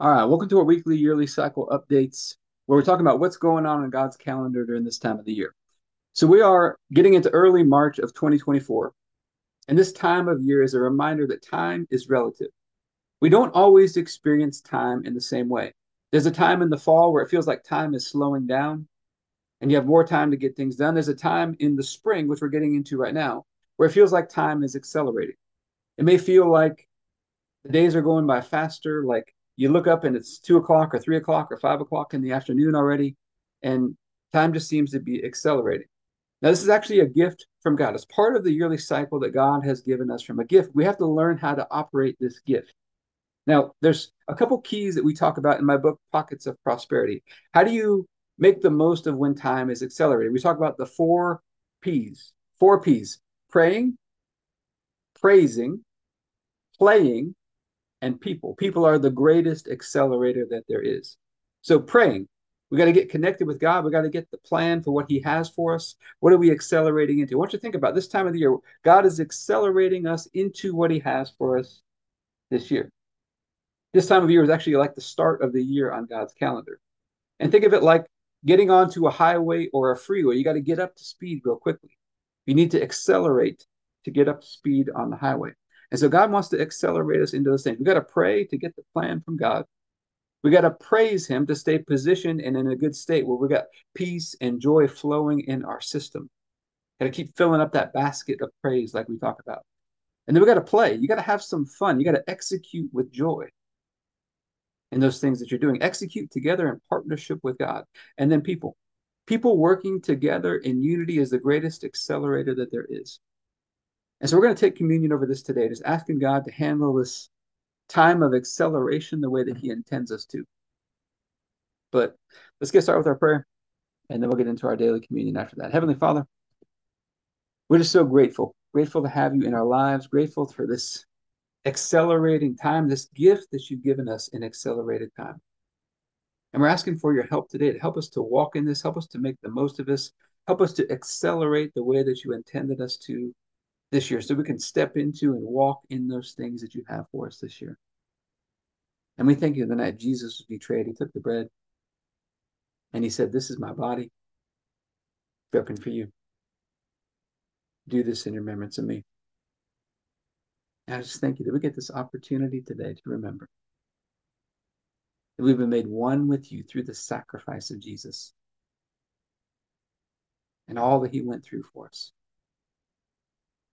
All right, welcome to our weekly, yearly cycle updates, where we're talking about what's going on in God's calendar during this time of the year. So we are getting into early March of 2024, and this time of year is a reminder that time is relative. We don't always experience time in the same way. There's a time in the fall where it feels like time is slowing down, and you have more time to get things done. There's a time in the spring, which we're getting into right now, where it feels like time is accelerating. It may feel like the days are going by faster, like you look up and it's two o'clock or three o'clock or five o'clock in the afternoon already, and time just seems to be accelerating. Now, this is actually a gift from God. It's part of the yearly cycle that God has given us from a gift. We have to learn how to operate this gift. Now, there's a couple keys that we talk about in my book, Pockets of Prosperity. How do you make the most of when time is accelerating? We talk about the four P's. Four P's praying, praising, playing, and people. People are the greatest accelerator that there is. So praying, we got to get connected with God. We got to get the plan for what He has for us. What are we accelerating into? Want you think about this time of the year. God is accelerating us into what He has for us this year. This time of year is actually like the start of the year on God's calendar. And think of it like getting onto a highway or a freeway. You got to get up to speed real quickly. You need to accelerate to get up to speed on the highway. And so God wants to accelerate us into those things. We got to pray to get the plan from God. We got to praise Him to stay positioned and in a good state where we got peace and joy flowing in our system. Got to keep filling up that basket of praise, like we talk about. And then we got to play. You got to have some fun. You got to execute with joy in those things that you're doing. Execute together in partnership with God. And then people. People working together in unity is the greatest accelerator that there is. And so we're going to take communion over this today, just asking God to handle this time of acceleration the way that He intends us to. But let's get started with our prayer, and then we'll get into our daily communion after that. Heavenly Father, we're just so grateful, grateful to have you in our lives, grateful for this accelerating time, this gift that you've given us in accelerated time. And we're asking for your help today to help us to walk in this, help us to make the most of this, help us to accelerate the way that you intended us to this year so we can step into and walk in those things that you have for us this year. And we thank you the night Jesus was betrayed, he took the bread and he said, This is my body broken for you. Do this in remembrance of me. And I just thank you that we get this opportunity today to remember that we've been made one with you through the sacrifice of Jesus and all that he went through for us.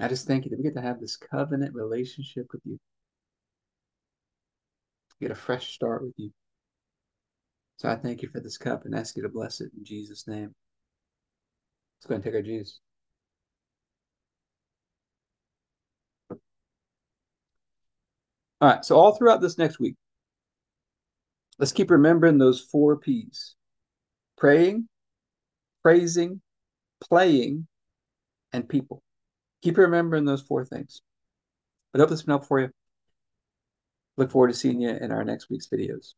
I just thank you that we get to have this covenant relationship with you. Get a fresh start with you. So I thank you for this cup and ask you to bless it in Jesus' name. Let's go and take our juice. All right, so all throughout this next week, let's keep remembering those four P's praying, praising, playing, and people. Keep remembering those four things. But hope this has been helpful for you. Look forward to seeing you in our next week's videos.